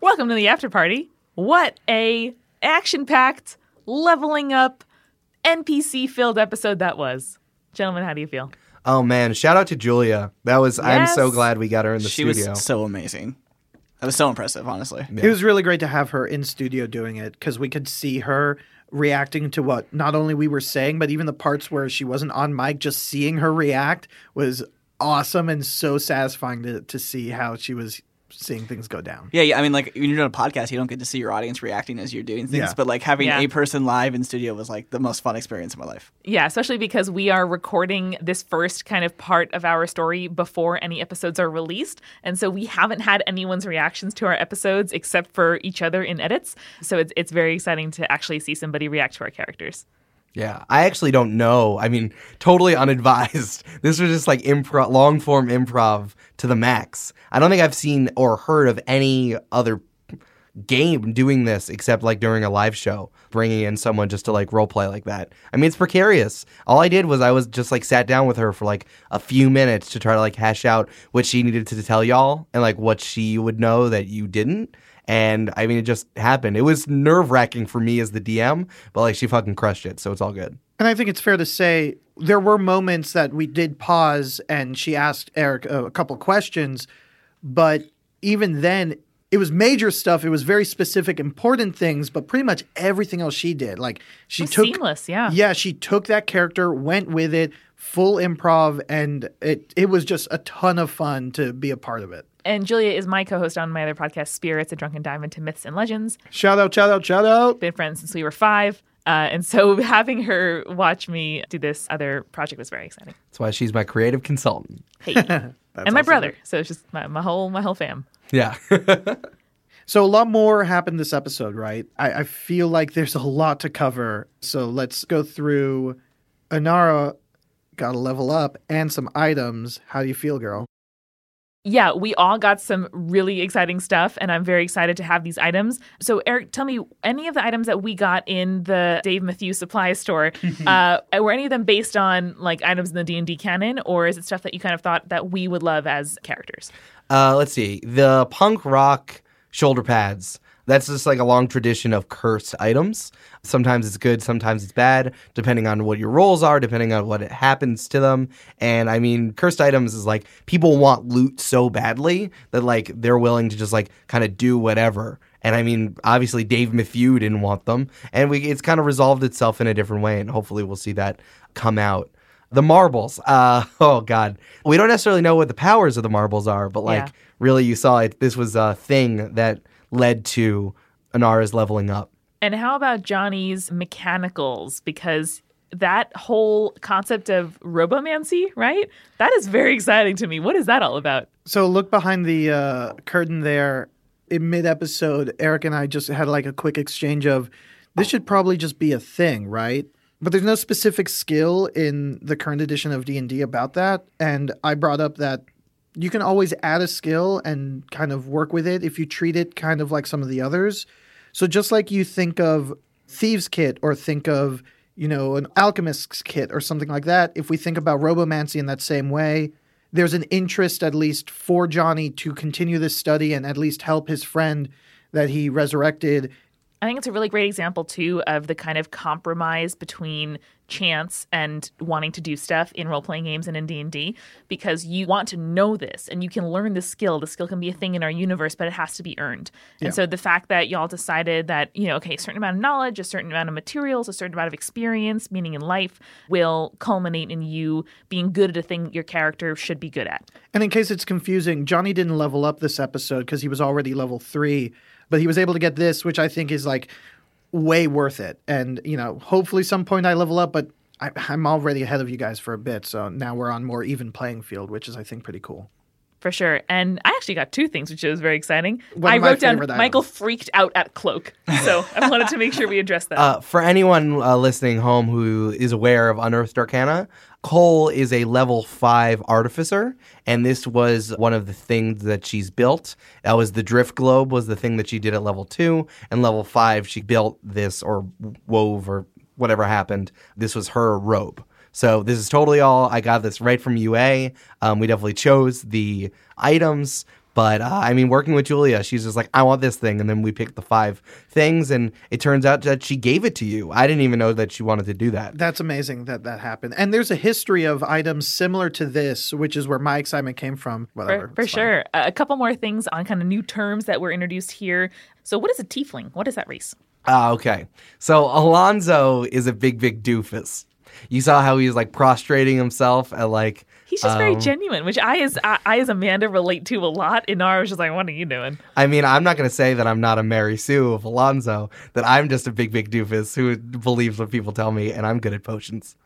Welcome to the after party. What a action-packed, leveling up, NPC-filled episode that was. Gentlemen, how do you feel? Oh man, shout out to Julia. That was I'm so glad we got her in the she studio. was so amazing. That was so impressive, honestly. It was really great to have her in studio doing it because we could see her reacting to what not only we were saying, but even the parts where she wasn't on mic, just seeing her react was awesome and so satisfying to, to see how she was seeing things go down. Yeah, yeah. I mean, like when you're doing a podcast, you don't get to see your audience reacting as you're doing things. Yeah. But like having Yeah. a person live in studio was like the most fun experience of my life. Yeah, especially because we are recording this first kind of part of our story before any episodes are released. And so we haven't had anyone's reactions to our episodes except for each other in edits. So it's, it's very exciting to actually see somebody react to our characters. Yeah, I actually don't know. I mean, totally unadvised. This was just like improv, long form improv to the max. I don't think I've seen or heard of any other game doing this except like during a live show, bringing in someone just to like role play like that. I mean, it's precarious. All I did was I was just like sat down with her for like a few minutes to try to like hash out what she needed to tell y'all and like what she would know that you didn't. And I mean, it just happened. It was nerve wracking for me as the DM, but like she fucking crushed it. So it's all good. And I think it's fair to say there were moments that we did pause and she asked Eric a, a couple questions, but even then, it was major stuff. It was very specific, important things, but pretty much everything else she did. Like she It was took seamless, yeah. yeah, she took that character, went with it, full improv, and it it was just a ton of fun to be a part of it. And Julia is my co host on my other podcast, Spirits, a drunken dive into myths and legends. Shout out, shout out, shout out. Been friends since we were five. Uh, and so having her watch me do this other project was very exciting. That's why she's my creative consultant. Hey. and my brother. So it's just my, my whole my whole fam. Yeah. So a lot more happened this episode, right? I, I feel like there's a lot to cover. So let's go through. Inara got to level up and some items. How do you feel, girl? Yeah, we all got some really exciting stuff, and I'm very excited to have these items. So, Eric, tell me, any of the items that we got in the Dave Matthews supply store, uh, were any of them based on like items in the D and D canon, or is it stuff that you kind of thought that we would love as characters? Uh, let's see. The punk rock shoulder pads. That's just like a long tradition of cursed items. Sometimes it's good, sometimes it's bad, depending on what your roles are, depending on what it happens to them. And I mean, cursed items is like people want loot so badly that like they're willing to just like kind of do whatever. And I mean, obviously Dave Matthew didn't want them, and we it's kind of resolved itself in a different way, and hopefully we'll see that come out. The marbles. Uh, oh God, we don't necessarily know what the powers of the marbles are, but like Yeah. really, you saw it. This was a thing that led to Inara's leveling up. And how about Johnny's mechanicals? Because that whole concept of robomancy, right? That is very exciting to me. What is that all about? So look behind the uh, curtain there. In mid episode, Eric and I just had like a quick exchange of this should probably just be a thing, right? But there's no specific skill in the current edition of D&D about that, and I brought up that you can always add a skill and kind of work with it if you treat it kind of like some of the others. So just like you think of thieves kit or think of, you know, an alchemist's kit or something like that, if we think about robomancy in that same way, there's an interest at least for Johnny to continue this study and at least help his friend that he resurrected I think it's a really great example too of the kind of compromise between chance and wanting to do stuff in role-playing games and in D&D because you want to know this and you can learn the skill. The skill can be a thing in our universe, but it has to be earned. And so the fact that y'all decided that, you know, okay, a certain amount of knowledge, a certain amount of materials, a certain amount of experience, meaning in life will culminate in you being good at a thing your character should be good at. And in case it's confusing, Johnny didn't level up this episode because he was already level three, but he was able to get this, which I think is like way worth it. And, you know, hopefully some point I level up, but I, I'm already ahead of you guys for a bit. So now we're on more even playing field, which is, I think, pretty cool. For sure. And I actually got two things, which was very exciting. One I wrote down favorite Michael freaked out at cloak. So I wanted to make sure we address that. Uh, for anyone uh, listening home who is aware of Unearthed Arcana, Cole is a level five artificer, and this was one of the things that she's built. That was the drift globe was the thing that she did at level two, and level five she built this or wove or whatever happened. This was her robe. So this is totally all. I got this right from UA. Um, we definitely chose the items. But uh, I mean, working with Julia, she's just like, I want this thing. And then we picked the five things, and it turns out that she gave it to you. I didn't even know that she wanted to do that. That's amazing that that happened. And there's a history of items similar to this, which is where my excitement came from. Whatever. for, for sure. Uh, a couple more things on kind of new terms that were introduced here. So, what is a tiefling? What is that race? Ah, okay. So Alonzo is a big, big doofus. You saw how he was like prostrating himself at like. He's just very um, genuine, which I as I, I as Amanda relate to a lot. And Nara was just like, "What are you doing?" I mean, I'm not going to say that I'm not a Mary Sue of Alonzo, that I'm just a big, big doofus who believes what people tell me, and I'm good at potions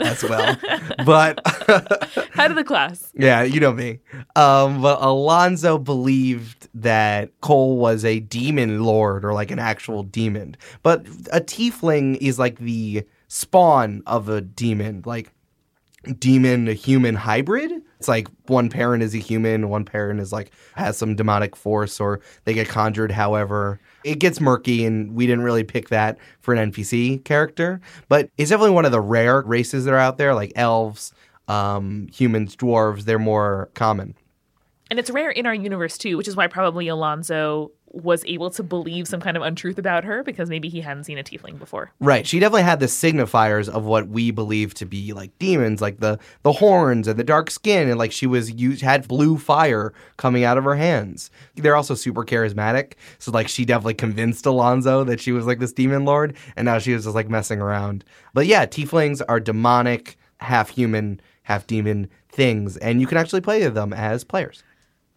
as well. but Head of the class. Yeah, you know me. Um, but Alonzo believed that Cole was a demon lord or like an actual demon. But a tiefling is like the spawn of a demon, like demon human hybrid. It's like one parent is a human, one parent is like has some demonic force or they get conjured however. It gets murky and we didn't really pick that for an NPC character, but it's definitely one of the rare races that are out there like elves, um, humans, dwarves, they're more common. And it's rare in our universe too, which is why probably Alonzo was able to believe some kind of untruth about her because maybe he hadn't seen a tiefling before. Right. She definitely had the signifiers of what we believe to be like demons, like the the horns and the dark skin, and like she was used had blue fire coming out of her hands. They're also super charismatic, so like she definitely convinced Alonzo that she was like this demon lord, and now she was just like messing around. But yeah, tieflings are demonic, half human, half demon things, and you can actually play them as players.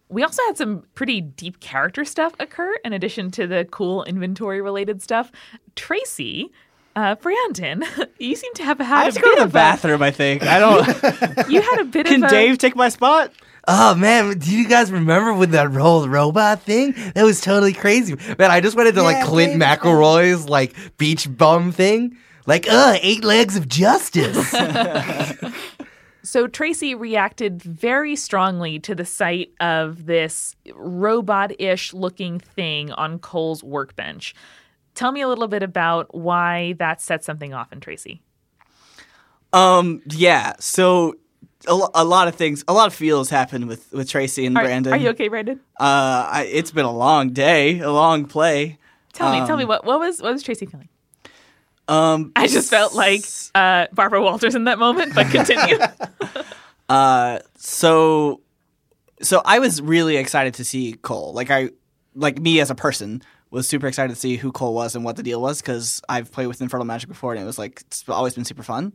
We also had some pretty deep character stuff occur in addition to the cool inventory related stuff. Tracy, uh, Brandon, you seem to have I had have a to go to the of bathroom. I think I don't. You had a bit Can of a, Dave take my spot? Oh man, do you guys remember when that roll robot thing? That was totally crazy. Man, I just went into like Clint McElroy's like beach bum thing. Like, uh, eight legs of justice. So Tracy reacted very strongly to the sight of this robot-ish looking thing on Cole's workbench. Tell me a little bit about why that set something off in Tracy. Um. Yeah. So. A, lo- a lot of things, a lot of feels happened with, with Tracy and Are, Brandon. are you okay, Brandon? Uh, I, it's been a long day, a long play. Tell me, tell me Um, what what was what was Tracy feeling? Um, I just felt like uh, Barbara Walters in that moment, but continue. Uh, so, so I was really excited to see Cole. Like I, like me as a person, was super excited to see who Cole was and what the deal was because I've played with Infernal Magic before and it was like it's always been super fun.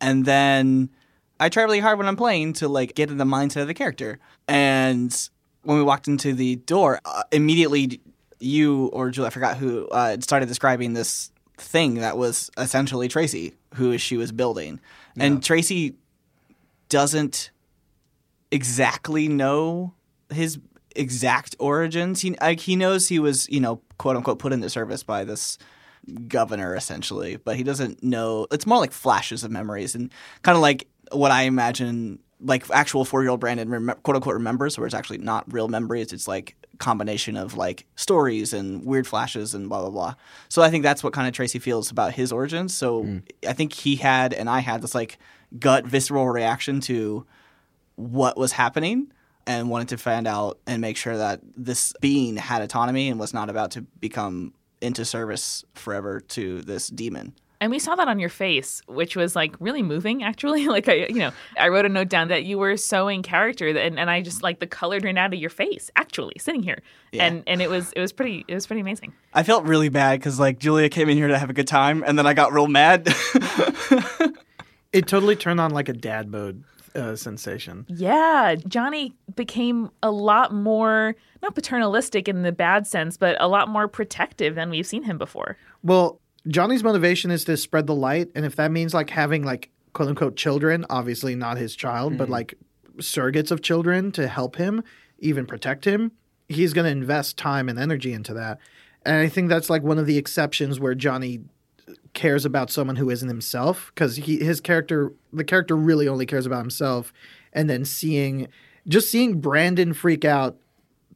And then I try really hard when I'm playing to like get in the mindset of the character. And when we walked into the door, uh, immediately you or Julie, I forgot who, uh, started describing this thing that was essentially Tracy, who she was building. And Tracy doesn't exactly know his exact origins. He like, he knows he was, you know, quote unquote put into service by this governor essentially, but he doesn't know. It's more like flashes of memories and kind of like what I imagine like actual 4-year-old Brandon rem- quote unquote remembers where it's actually not real memories. It's like combination of like stories and weird flashes and blah blah blah. So I think that's what kind of Tracy feels about his origins. So hmm. I think he had and I had this like gut visceral reaction to what was happening and wanted to find out and make sure that this being had autonomy and was not about to become into service forever to this demon. And we saw that on your face, which was like really moving, actually. Like, I, you know, I wrote a note down that you were so in character, and, and I just like the color drained out of your face, actually, sitting here, Yeah. and and it was it was pretty it was pretty amazing. I felt really bad because like Julia came in here to have a good time, and then I got real mad. It totally turned on like a dad mode uh, sensation. Yeah, Johnny became a lot more not paternalistic in the bad sense, but a lot more protective than we've seen him before. Well, Johnny's motivation is to spread the light, and if that means like having like quote unquote children, obviously not his child, but hmm. like surrogates of children to help him, even protect him, he's going to invest time and energy into that. And I think that's like one of the exceptions where Johnny cares about someone who isn't himself because he his character the character really only cares about himself and then seeing just seeing Brandon freak out.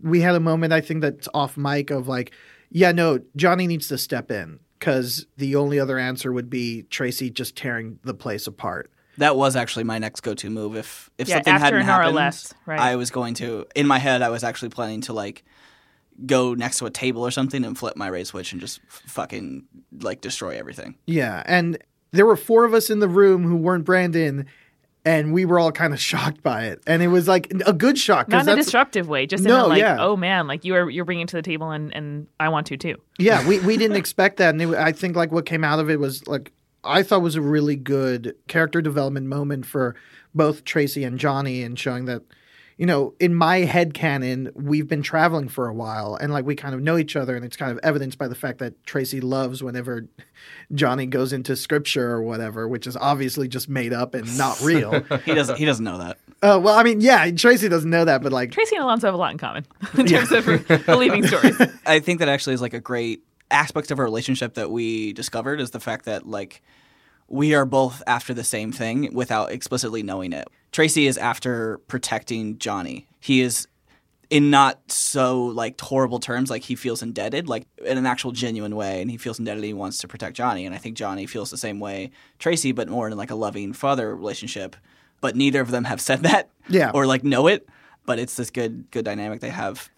We had a moment I think that's off mic of like yeah no Johnny needs to step in cuz the only other answer would be Tracy just tearing the place apart That was actually my next go-to move. If if Yeah, something hadn't happened, left, right. I was going to. In my head, I was actually planning to like go next to a table or something and flip my raid switch and just fucking like destroy everything. yeah and there were four of us in the room who weren't Brandon and we were all kind of shocked by it and it was like a good shock Not in a disruptive way, just in a like, yeah. oh man, like you are you're bringing it to the table and and I want to too. Yeah, we, we didn't expect that, and it, I think like what came out of it was like I thought was a really good character development moment for both Tracy and Johnny, and showing that you know in my head canon we've been traveling for a while, and like we kind of know each other, and it's kind of evidenced by the fact that Tracy loves whenever Johnny goes into scripture or whatever, which is obviously just made up and not real. He doesn't. he doesn't know that. uh, well, I mean, yeah, Tracy doesn't know that, but like Tracy and Alonzo have a lot in common in terms of believing stories. I think that actually is like a great aspect of our relationship that we discovered is the fact that like we are both after the same thing without explicitly knowing it. Tracy is after protecting Johnny. He is in not so like horrible terms like he feels indebted like in an actual genuine way and he feels indebted and he wants to protect Johnny and I think Johnny feels the same way Tracy but more in like a loving father relationship but neither of them have said that Yeah. or like know it but it's this good good dynamic they have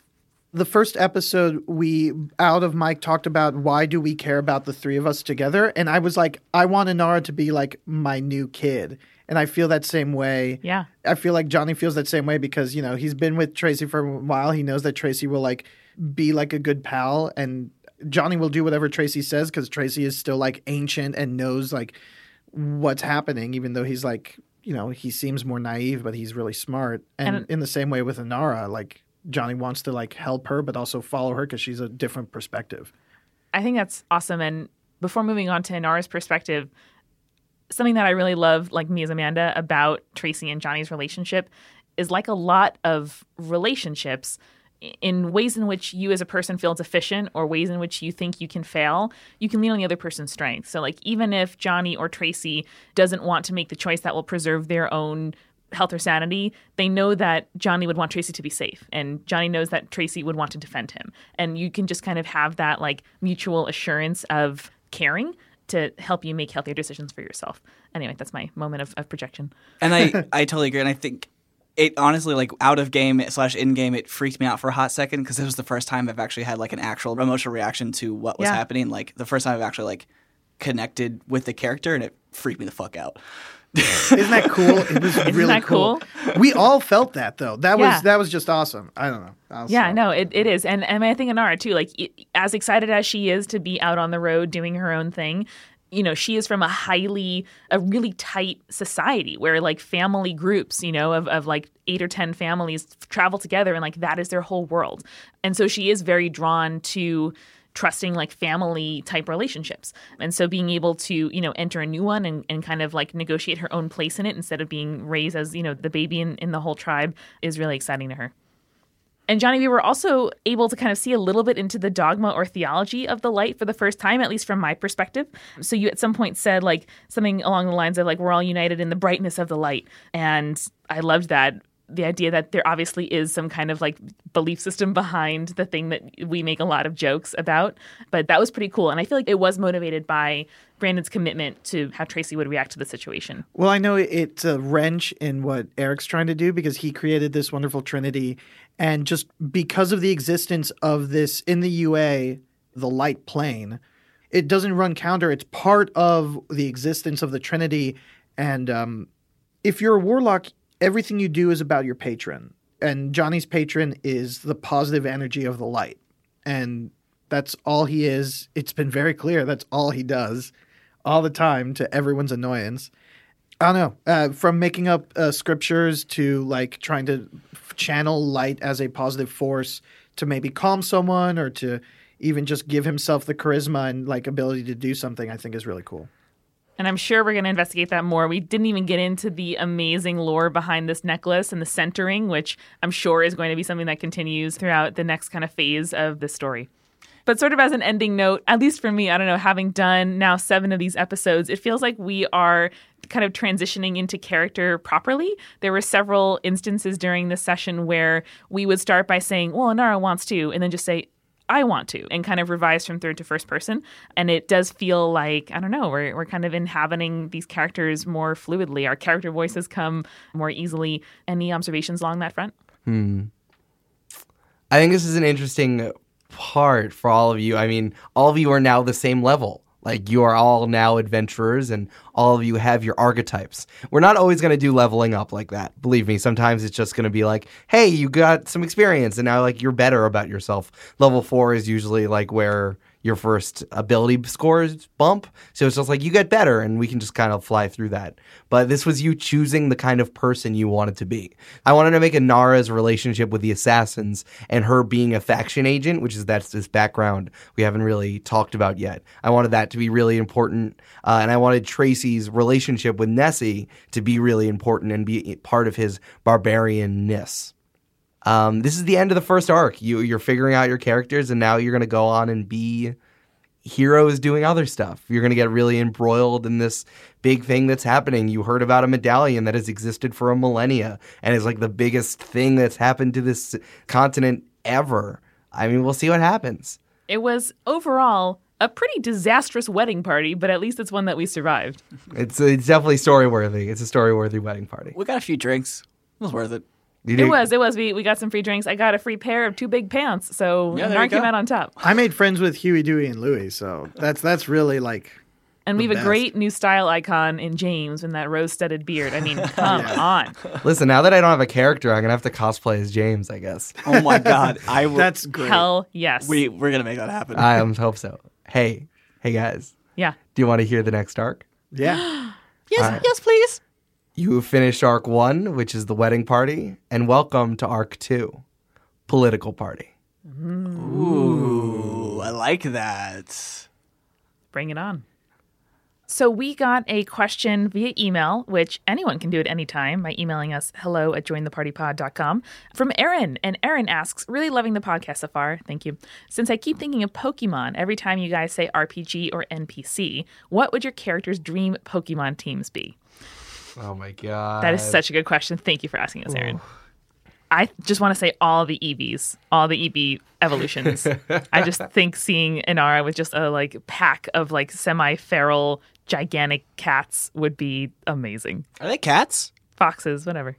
the first episode we out of mic talked about why do we care about the three of us together and I was like I want Inara to be like my new kid and I feel that same way. Yeah. I feel like Johnny feels that same way because you know he's been with Tracy for a while. He knows that Tracy will like be like a good pal and Johnny will do whatever Tracy says because Tracy is still like ancient and knows like what's happening even though he's like you know he seems more naive but he's really smart and, And- in the same way with Inara like Johnny wants to like help her but also follow her because she's a different perspective. I think that's awesome. And before moving on to Inara's perspective, something that I really love, like me as Amanda, about Tracy and Johnny's relationship is like a lot of relationships in ways in which you as a person feel deficient or ways in which you think you can fail, you can lean on the other person's strength. So like even if Johnny or Tracy doesn't want to make the choice that will preserve their own health or sanity, they know that Johnny would want Tracy to be safe and Johnny knows that Tracy would want to defend him. And you can just kind of have that like mutual assurance of caring to help you make healthier decisions for yourself. Anyway, that's my moment of, of projection. And I, I totally agree. And I think it honestly, like out of game slash in game, it freaked me out for a hot second because it was the first time I've actually had like an actual emotional reaction to what was Yeah. happening. Like the first time I've actually like connected with the character, and it freaked me the fuck out. Isn't that cool? It was really that cool? We all felt that though. That Yeah. was that was just awesome. I don't know. I'll Yeah, stop. no, it, it is. And, and I think Inara, too, like i as excited as she is to be out on the road doing her own thing, you know, she is from a highly, a really tight society where like family groups, you know, of, of like eight or 10 families travel together and like that is their whole world. And so she is very drawn to trusting like family type relationships. And so being able to, you know, enter a new one and, and kind of like negotiate her own place in it instead of being raised as, you know, the baby in, in the whole tribe is really exciting to her. And Johnny, we were also able to kind of see a little bit into the dogma or theology of the light for the first time, at least from my perspective. So you at some point said like something along the lines of like we're all united in the brightness of the light, and I loved that. The idea that there obviously is some kind of like belief system behind the thing that we make a lot of jokes about, but that was pretty cool. And I feel like it was motivated by Brandon's commitment to how Tracy would react to the situation. Well, I know it's a wrench in what Eric's trying to do because he created this wonderful trinity. And just because of the existence of this in the UA, the light plane, it doesn't run counter. It's part of the existence of the trinity. And um, if you're a warlock, everything you do is about your patron. And Johnny's patron is the positive energy of the light. And that's all he is. It's been very clear. That's all he does all the time to everyone's annoyance. I don't know. Uh, from making up uh, scriptures to like trying to channel light as a positive force to maybe calm someone or to even just give himself the charisma and like ability to do something, I think is really cool. And I'm sure we're going to investigate that more. We didn't even get into the amazing lore behind this necklace and the centering, which I'm sure is going to be something that continues throughout the next kind of phase of the story. But sort of as an ending note, at least for me, I don't know, having done now seven of these episodes, it feels like we are kind of transitioning into character properly. There were several instances during this session where we would start by saying, well, Inara wants to, and then just say, I want to, and kind of revise from third to first person. And it does feel like, I don't know, we're, we're kind of inhabiting these characters more fluidly. Our character voices come more easily. Any observations along that front? Hmm. I think this is an interesting part for all of you. I mean, all of you are now the same level. Like you are all now adventurers and all of you have your archetypes. We're not always going to do leveling up like that. Believe me, sometimes it's just going to be like, "Hey, you got some experience and now like you're better about yourself." Level 4 is usually like where your first ability scores bump. So it's just like you get better and we can just kind of fly through that. But this was you choosing the kind of person you wanted to be. I wanted to make Inara's relationship with the assassins and her being a faction agent, which is that's this background we haven't really talked about yet. I wanted that to be really important. Uh, and I wanted Tracy's relationship with Nessie to be really important and be part of his barbarianness. Um, this is the end of the first arc. You you're figuring out your characters, and now you're gonna go on and be heroes doing other stuff. You're gonna get really embroiled in this big thing that's happening. You heard about a medallion that has existed for a millennia and is like the biggest thing that's happened to this continent ever. I mean, we'll see what happens. It was overall a pretty disastrous wedding party, but at least it's one that we survived. It's it's definitely story worthy. It's a story worthy wedding party. We got a few drinks. It was worth it. You It do- was, it was. We, we got some free drinks. I got a free pair of two big pants, so Yeah, there Narn came out on top. I made friends with Huey, Dewey, and Louie, so that's that's really like And we have The a great new style icon in James in that rose-studded beard. I mean, come on. Listen, now that I don't have a character, I'm gonna have to cosplay as James. I guess. Oh my god, I w- that's great. Hell yes. we we're gonna make that happen. I um, hope so. Hey, hey guys, yeah. do you want to hear the next arc? yeah. yes, Alright. yes, please. You have finished arc one, which is the wedding party, and welcome to arc two, political party. Ooh, I like that. Bring it on. So we got a question via email, which anyone can do at any time by emailing us hello at jointhepartypod.com from Erin. And Erin asks, really loving the podcast so far. Thank you. Since I keep thinking of Pokemon every time you guys say RPG or NPC, what would your character's dream Pokemon teams be? Oh my god, That is such a good question. Thank you for asking us, Erin. I just want to say all the Eevees, all the Eevee evolutions. I just think seeing Inara with just a like pack of like semi-feral gigantic cats would be amazing. Are they cats? Foxes, whatever.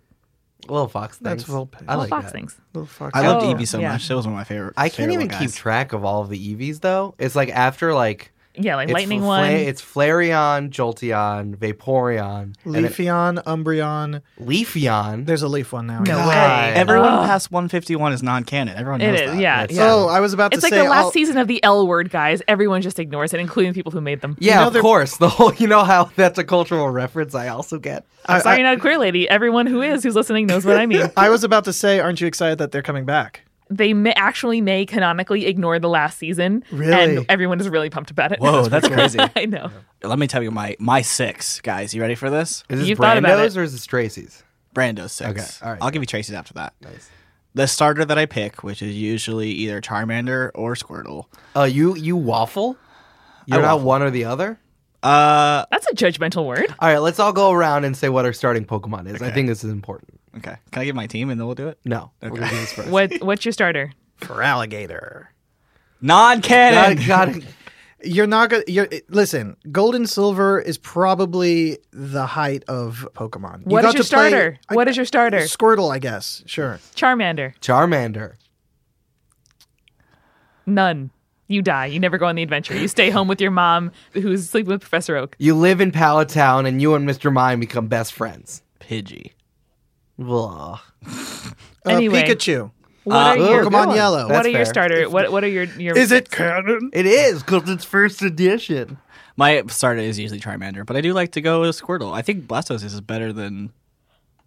little fox. That's things. Volpe. I All like fox that. things. Little fox. I loved Oh, Eevee so yeah. much. That was one of my favorite. I can't favorite even guys. keep track of all of the Eevees though. It's like after like Yeah, like it's lightning Fla- one. It's Flareon, Jolteon, Vaporeon, and then Leafeon, Umbreon. Leafeon. There's a Leaf one now. No yeah. way. Everyone Ugh. past 151 is non-canon. Everyone It knows is, that. yeah, That's- yeah. Oh, I was about to say it's to like say the last I'll- season of the L word, guys. Everyone just ignores it, including people who made them. yeah, You know of course. The whole, you know how that's a cultural reference. I also get. I, Sorry, I- you're not a queer lady. Everyone who is, who's listening, knows what I mean. I was about to say, aren't you excited that they're coming back? They may, actually may canonically ignore the last season, Really? and everyone is really pumped about it. Whoa, that's crazy. I know. Let me tell you my my six guys. You ready for this? Is this You've thought about Brando's it. or is this Tracy's? Brando's six. Okay, all right. I'll give you Tracy's after that. Nice. The starter that I pick, which is usually either Charmander or Squirtle. Oh, you you waffle? You're I not waffle. one or the other. Uh, That's a judgmental word. All right, let's all go around and say what our starting Pokemon is. I think this is important. Okay. Can I give my team and then we'll do it? No, we're Okay. do this first. What What's your starter? Feraligatr. Non-canon. God, God, You're not gonna. You're listen. Gold and silver is probably the height of Pokemon. You What got your to play- starter? I- What is your starter? Squirtle, I guess. Sure. Charmander. Charmander. None. You die. You never go on the adventure. You stay home with your mom, who's sleeping with Professor Oak. You live in Pallet Town, and you and Mr. Mime become best friends. Pidgey. Blah. Uh, Anyway. Pikachu. What Uh, are ooh, your good Pokemon one. Yellow. What That's are your fair. starter? What What are your your? Is it canon? It is because it's first edition. My starter is usually Charmander, but I do like to go with Squirtle. I think Blastoise is better than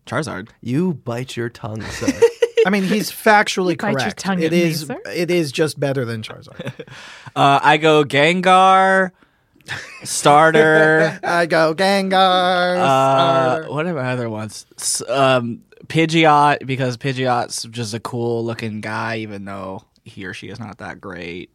Charizard. You bite your tongue, sir. I mean, he's factually Bite your correct. tongue It at me, is. sir. It is just better than Charizard. Uh, I go Gengar, Starter. I go Gengar. Uh, what are my other ones? S- Um, Pidgeot because Pidgeot's just a cool looking guy, even though he or she is not that great.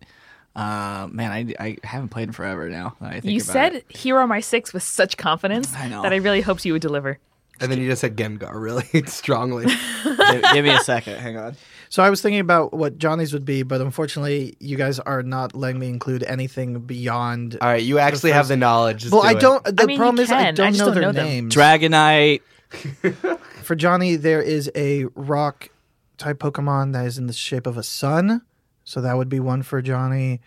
Uh, man, I, I haven't played in forever now. that I think You about said it. Hero My Six with such confidence I know. that I really hoped you would deliver. And then you just said Gengar really strongly. give, give me a second. Hang on. So I was thinking about what Johnny's would be, but unfortunately, you guys are not letting me include anything beyond. All right, you actually have the knowledge. Just well, do I don't. The mean, problem is I can. I don't just know don't their know names. Dragonite. For Johnny, there is a rock type Pokemon that is in the shape of a sun. So that would be one for Johnny.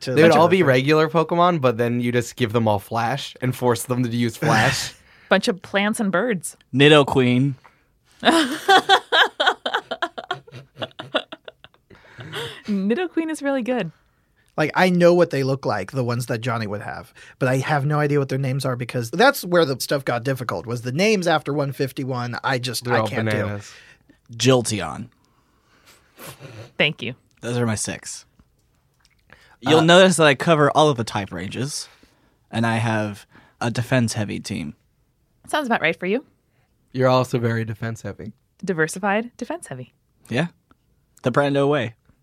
To They would all be regular Pokemon, but then you just give them all Flash and force them to use Flash. Bunch of plants and birds. Nidoqueen. Nidoqueen is really good. Like I know what they look like, the ones that Johnny would have, but I have no idea what their names are because that's where the stuff got difficult. Was the names after 151? I just They're I can't do. bananas. Jilteon. Thank you. Those are my six. Uh, You'll notice that I cover all of the type ranges, and I have a defense heavy team. Sounds about right for you. You're also very defense heavy. Diversified, defense heavy. Yeah. The Brando way.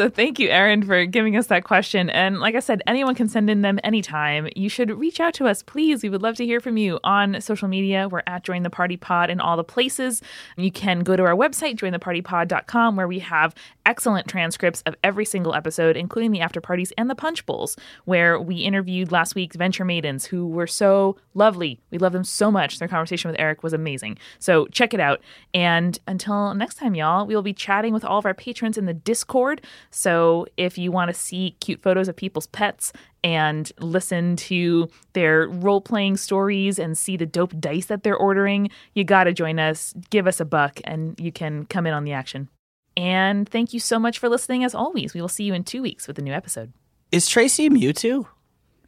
So thank you, Erin, for giving us that question. And like I said, anyone can send in them anytime. You should reach out to us, please. We would love to hear from you on social media. We're at Join the Party Pod in all the places. You can go to our website, jointhepartypod.com, where we have excellent transcripts of every single episode, including the after parties and the punch bowls, where we interviewed last week's Venture Maidens, who were so lovely. We love them so much. Their conversation with Eric was amazing. So check it out. And until next time, y'all, we will be chatting with all of our patrons in the Discord. So if you want to see cute photos of people's pets and listen to their role playing stories and see the dope dice that they're ordering, you got to join us. Give us a buck and you can come in on the action. And thank you so much for listening as always. We will see you in two weeks with a new episode. Is Tracy Mewtwo?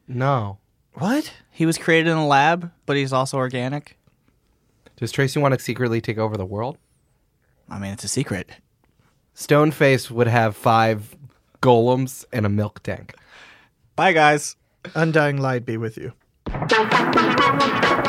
No. What? He was created in a lab, but he's also organic. Does Tracy want to secretly take over the world? I mean, it's a secret. Stoneface would have five golems and a milk tank. Bye, guys. Undying light be with you. Thank you.